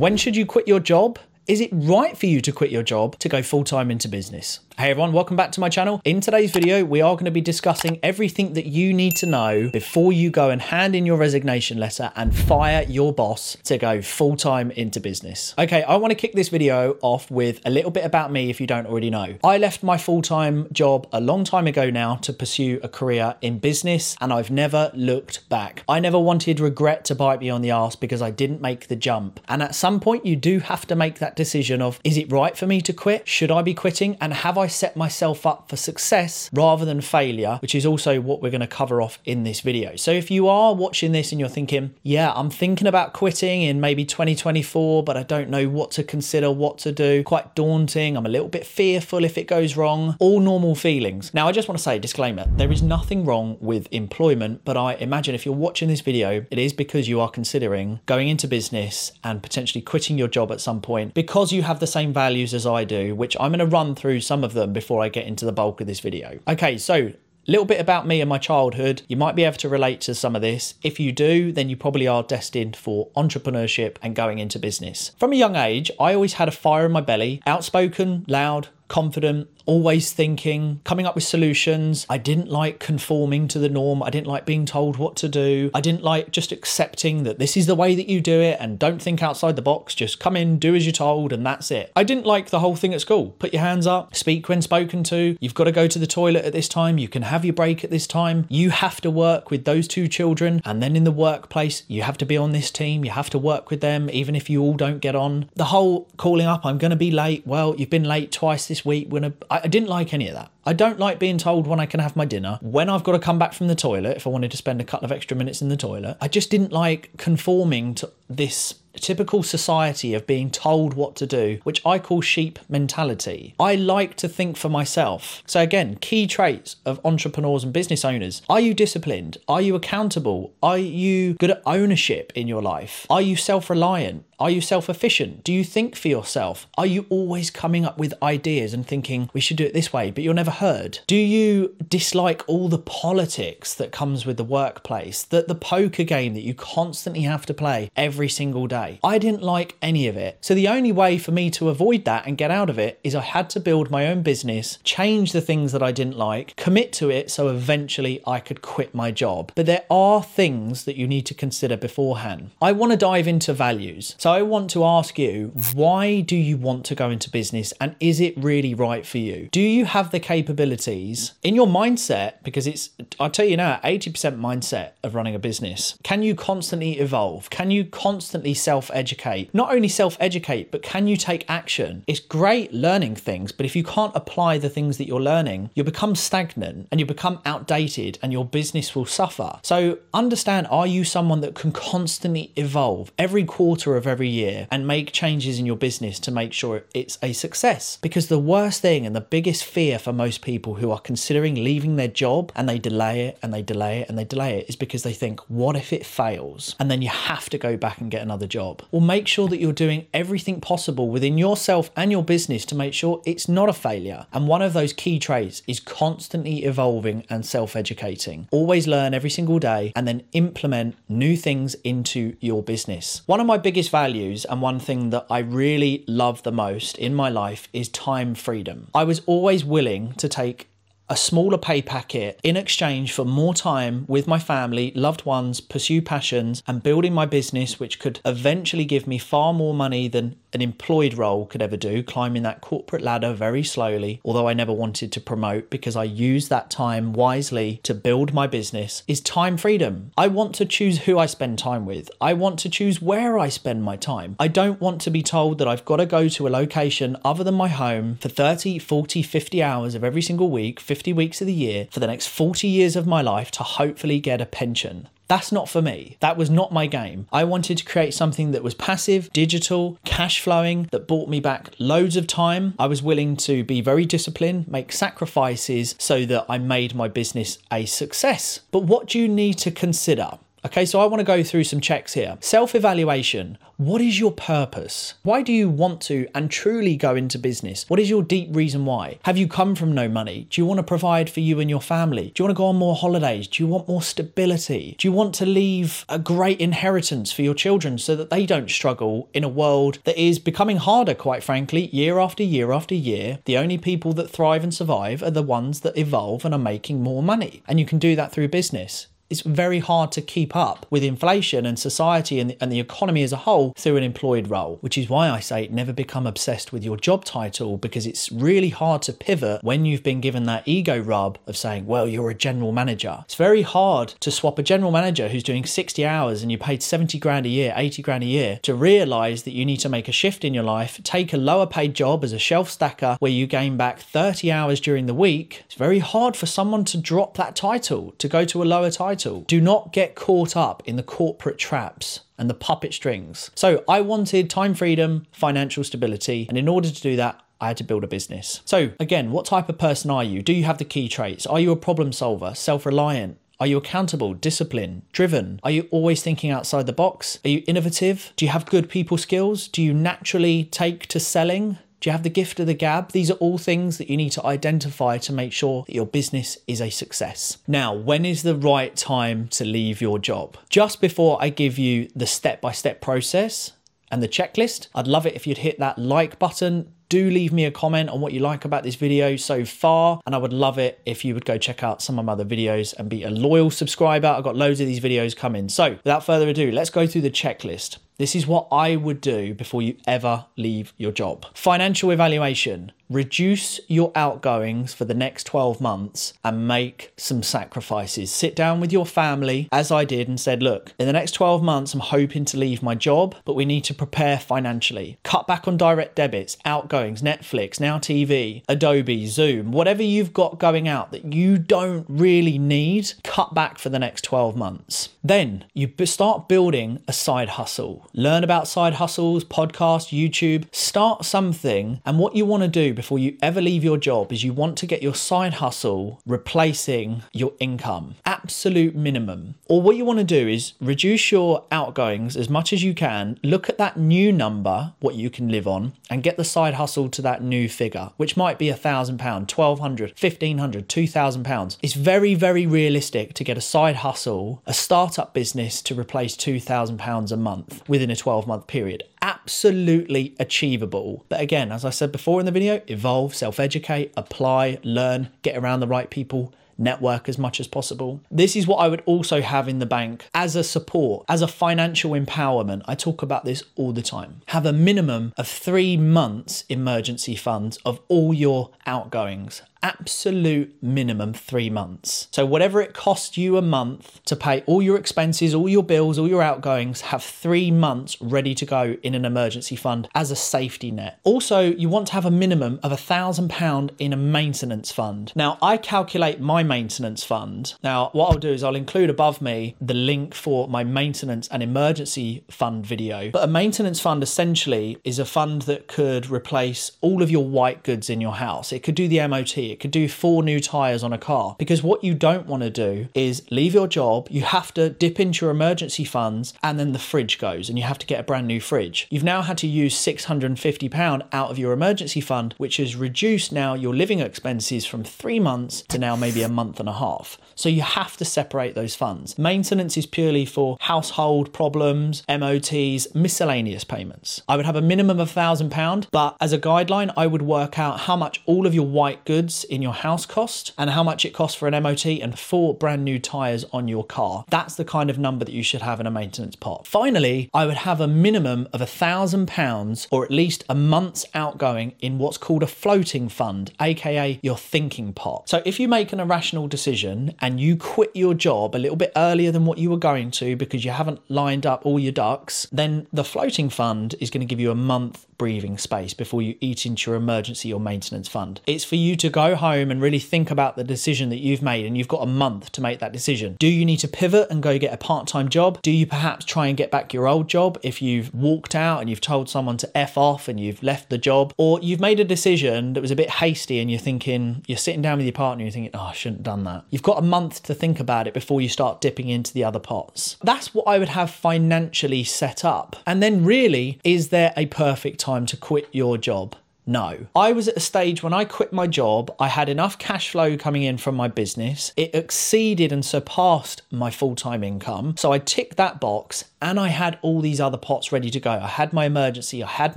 When should you quit your job? Is it right for you to quit your job to go full time into business? Hey everyone, welcome back to my channel. In today's video, we are going to be discussing everything that you need to know before you go and hand in your resignation letter and fire your boss to go full time into business. Okay, I want to kick this video off with a little bit about me if you don't already know. I left my full time job a long time ago now to pursue a career in business and I've never looked back. I never wanted regret to bite me on the ass because I didn't make the jump. And at some point, you do have to make that decision of is it right for me to quit? Should I be quitting? And have I set myself up for success rather than failure, which is also what we're going to cover off in this video. So if you are watching this and you're thinking, yeah, I'm thinking about quitting in maybe 2024, but I don't know what to consider, what to do, quite daunting, I'm a little bit fearful if it goes wrong, all normal feelings. Now, I just want to say, disclaimer, there is nothing wrong with employment, but I imagine if you're watching this video, it is because you are considering going into business and potentially quitting your job at some point because you have the same values as I do, which I'm going to run through some of them them before I get into the bulk of this video. Okay, so a little bit about me and my childhood. You might be able to relate to some of this. If you do, then you probably are destined for entrepreneurship and going into business. From a young age, I always had a fire in my belly, outspoken, loud, confident, always thinking, coming up with solutions. I didn't like conforming to the norm. I didn't like being told what to do. I didn't like just accepting that this is the way that you do it and don't think outside the box. Just come in, do as you're told, and that's it. I didn't like the whole thing at school. Put your hands up, speak when spoken to. You've got to go to the toilet at this time. You can have your break at this time. You have to work with those two children. And then in the workplace, you have to be on this team. You have to work with them, even if you all don't get on. The whole calling up, I'm going to be late. Well, you've been late twice this week. We're gonna, I, I didn't like any of that. I don't like being told when I can have my dinner, when I've got to come back from the toilet if I wanted to spend a couple of extra minutes in the toilet. I just didn't like conforming to this typical society of being told what to do, which I call sheep mentality. I like to think for myself. So, again, key traits of entrepreneurs and business owners are you disciplined? Are you accountable? Are you good at ownership in your life? Are you self reliant? Are you self efficient? Do you think for yourself? Are you always coming up with ideas and thinking we should do it this way, but you're never heard? Do you dislike all the politics that comes with the workplace, that the poker game that you constantly have to play every single day? I didn't like any of it. So the only way for me to avoid that and get out of it is I had to build my own business, change the things that I didn't like, commit to it so eventually I could quit my job. But there are things that you need to consider beforehand. I want to dive into values. So I want to ask you, why do you want to go into business and is it really right for you? Do you have the capabilities in your mindset? Because it's, I'll tell you now, 80% mindset of running a business. Can you constantly evolve? Can you constantly self educate? Not only self educate, but can you take action? It's great learning things, but if you can't apply the things that you're learning, you become stagnant and you become outdated and your business will suffer. So understand are you someone that can constantly evolve every quarter of every year and make changes in your business to make sure it's a success. Because the worst thing and the biggest fear for most people who are considering leaving their job and they delay it and they delay it and they delay it is because they think, what if it fails? And then you have to go back and get another job. Well, make sure that you're doing everything possible within yourself and your business to make sure it's not a failure. And one of those key traits is constantly evolving and self educating. Always learn every single day and then implement new things into your business. One of my biggest values and one thing that I really love the most in my life is time freedom. I was always willing to take a smaller pay packet in exchange for more time with my family, loved ones, pursue passions, and building my business, which could eventually give me far more money than an employed role could ever do, climbing that corporate ladder very slowly, although I never wanted to promote because I used that time wisely to build my business, is time freedom. I want to choose who I spend time with. I want to choose where I spend my time. I don't want to be told that I've got to go to a location other than my home for 30, 40, 50 hours of every single week, 50 weeks of the year for the next 40 years of my life to hopefully get a pension. That's not for me. That was not my game. I wanted to create something that was passive, digital, cash flowing, that bought me back loads of time. I was willing to be very disciplined, make sacrifices so that I made my business a success. But what do you need to consider? Okay, so I want to go through some checks here. Self evaluation. What is your purpose? Why do you want to and truly go into business? What is your deep reason why? Have you come from no money? Do you want to provide for you and your family? Do you want to go on more holidays? Do you want more stability? Do you want to leave a great inheritance for your children so that they don't struggle in a world that is becoming harder, quite frankly, year after year after year? The only people that thrive and survive are the ones that evolve and are making more money. And you can do that through business it's very hard to keep up with inflation and society and the, and the economy as a whole through an employed role, which is why I say never become obsessed with your job title because it's really hard to pivot when you've been given that ego rub of saying, well, you're a general manager. It's very hard to swap a general manager who's doing 60 hours and you're paid 70 grand a year, 80 grand a year to realize that you need to make a shift in your life, take a lower paid job as a shelf stacker where you gain back 30 hours during the week. It's very hard for someone to drop that title, to go to a lower title title. Do not get caught up in the corporate traps and the puppet strings. So I wanted time freedom, financial stability, and in order to do that, I had to build a business. So, again, what type of person are you? Do you have the key traits? Are you a problem solver, self reliant? Are you accountable, disciplined, driven? Are you always thinking outside the box? Are you innovative? Do you have good people skills? Do you naturally take to selling? Do you have the gift of the gab? These are all things that you need to identify to make sure that your business is a success. Now, when is the right time to leave your job? Just before I give you the step by step process and the checklist, I'd love it if you'd hit that like button, do leave me a comment on what you like about this video so far. And I would love it if you would go check out some of my other videos and be a loyal subscriber. I've got loads of these videos coming. So without further ado, let's go through the checklist. This is what I would do before you ever leave your job. Financial evaluation reduce your outgoings for the next 12 months and make some sacrifices. Sit down with your family, as I did, and said, Look, in the next 12 months, I'm hoping to leave my job, but we need to prepare financially. Cut back on direct debits, outgoings, Netflix, Now TV, Adobe, Zoom, whatever you've got going out that you don't really need, cut back for the next 12 months. Then you start building a side hustle. Learn about side hustles, podcast, YouTube, start something. And what you want to do before you ever leave your job is you want to get your side hustle replacing your income, absolute minimum. Or what you want to do is reduce your outgoings as much as you can, look at that new number, what you can live on, and get the side hustle to that new figure, which might be a thousand pound, twelve hundred, fifteen hundred, two thousand pounds. It's very, very realistic to get a side hustle, a startup business to replace two thousand pounds a month within a 12 month period absolutely achievable. But again, as I said before in the video, evolve, self educate, apply, learn, get around the right people, network as much as possible. This is what I would also have in the bank as a support, as a financial empowerment. I talk about this all the time. Have a minimum of three months emergency funds of all your outgoings absolute minimum three months. So, whatever it costs you a month to pay all your expenses, all your bills, all your outgoings, have three months ready to go in an emergency fund as a safety net. Also, you want to have a minimum of a thousand pound in a maintenance fund. Now, I calculate my maintenance fund. Now, what I'll do is I'll include above me the link for my maintenance and emergency fund video. But a maintenance fund essentially is a fund that could replace all of your white goods in your house. It could do the MOT, it could do four new tires on a car. Because what you don't want to do is leave your job, you have to dip into your emergency funds, and then the fridge goes and you have to get a brand new fridge. You've now had to use £650 out of your emergency fund, which has reduced now your living expenses from three months to now maybe a month and a half. So you have to separate those funds. Maintenance is purely for household problems, MOTs, miscellaneous payments. I would have a minimum of £1,000, but as a guideline, I would work out how much all of your white goods in your house cost and how much it costs for an MOT and four brand new tyres on your car. That's the kind of number that you should have in a maintenance pot. Finally, I would have a minimum of a thousand pounds or at least a month's outgoing in what's called a floating fund, aka your thinking pot. So if you make an irrational decision and you quit your job a little bit earlier than what you were going to because you haven't lined up all your ducks, then the floating fund is going to give you a month breathing space before you eat into your emergency or maintenance fund. It's for you to go home and really think about the decision that you've made, and you've got a month to make that decision. Do you need to pivot and go get a part time job? Do you perhaps try and get back your old job if you've walked out and you've told someone to F off and you've left the job? Or you've made a decision that was a bit hasty and you're thinking, you're sitting down with your partner and you're thinking, oh, I shouldn't have done that. You've got a month to think about it before you start dipping into the other pots. That's what I would have financially set up. And then, really, is there a perfect time to quit your job? No. I was at a stage when I quit my job, I had enough cash flow coming in from my business. It exceeded and surpassed my full time income. So I ticked that box and I had all these other pots ready to go. I had my emergency, I had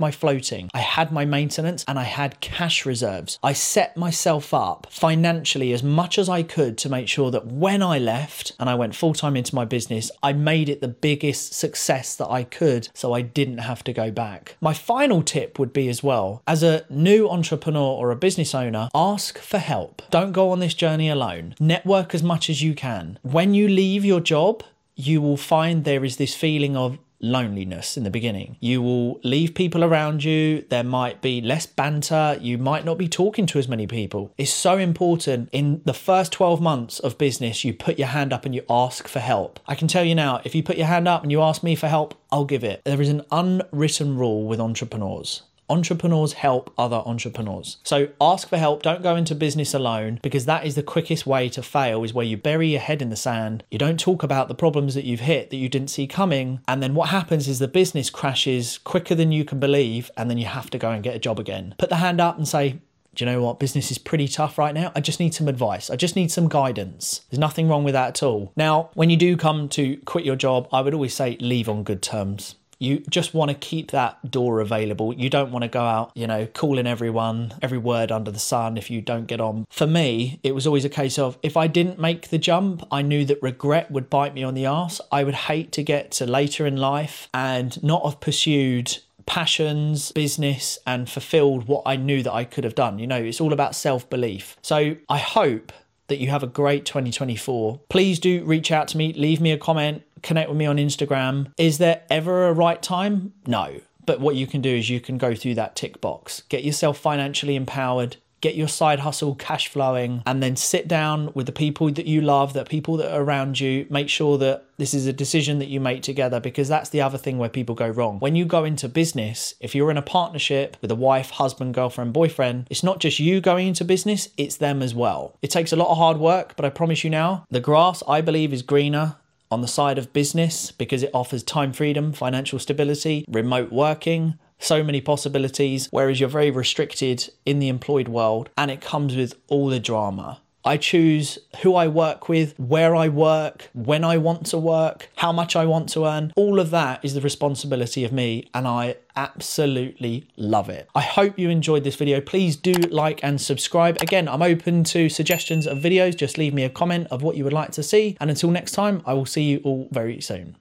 my floating, I had my maintenance, and I had cash reserves. I set myself up financially as much as I could to make sure that when I left and I went full time into my business, I made it the biggest success that I could so I didn't have to go back. My final tip would be as well as a new entrepreneur or a business owner, ask for help. Don't go on this journey alone. Network as much as you can. When you leave your job, you will find there is this feeling of loneliness in the beginning. You will leave people around you. There might be less banter. You might not be talking to as many people. It's so important in the first 12 months of business, you put your hand up and you ask for help. I can tell you now, if you put your hand up and you ask me for help, I'll give it. There is an unwritten rule with entrepreneurs entrepreneurs help other entrepreneurs. So ask for help. Don't go into business alone because that is the quickest way to fail is where you bury your head in the sand. You don't talk about the problems that you've hit that you didn't see coming. And then what happens is the business crashes quicker than you can believe. And then you have to go and get a job again. Put the hand up and say, do you know what? Business is pretty tough right now. I just need some advice. I just need some guidance. There's nothing wrong with that at all. Now, when you do come to quit your job, I would always say leave on good terms you just want to keep that door available. You don't want to go out, you know, calling everyone, every word under the sun if you don't get on. For me, it was always a case of if I didn't make the jump, I knew that regret would bite me on the ass. I would hate to get to later in life and not have pursued passions, business, and fulfilled what I knew that I could have done. You know, it's all about self belief. So I hope that you have a great 2024. Please do reach out to me, leave me a comment, connect with me on Instagram. Is there ever a right time? No. But what you can do is you can go through that tick box, get yourself financially empowered, get your side hustle cash flowing, and then sit down with the people that you love, the people that are around you. Make sure that this is a decision that you make together because that's the other thing where people go wrong. When you go into business, if you're in a partnership with a wife, husband, girlfriend, boyfriend, it's not just you going into business, it's them as well. It takes a lot of hard work, but I promise you now, the grass, I believe, is greener on the side of business because it offers time freedom, financial stability, remote working, so many possibilities, whereas you're very restricted in the employed world and it comes with all the drama. I choose who I work with, where I work, when I want to work, how much I want to earn. All of that is the responsibility of me, and I absolutely love it. I hope you enjoyed this video. Please do like and subscribe. Again, I'm open to suggestions of videos. Just leave me a comment of what you would like to see. And until next time, I will see you all very soon.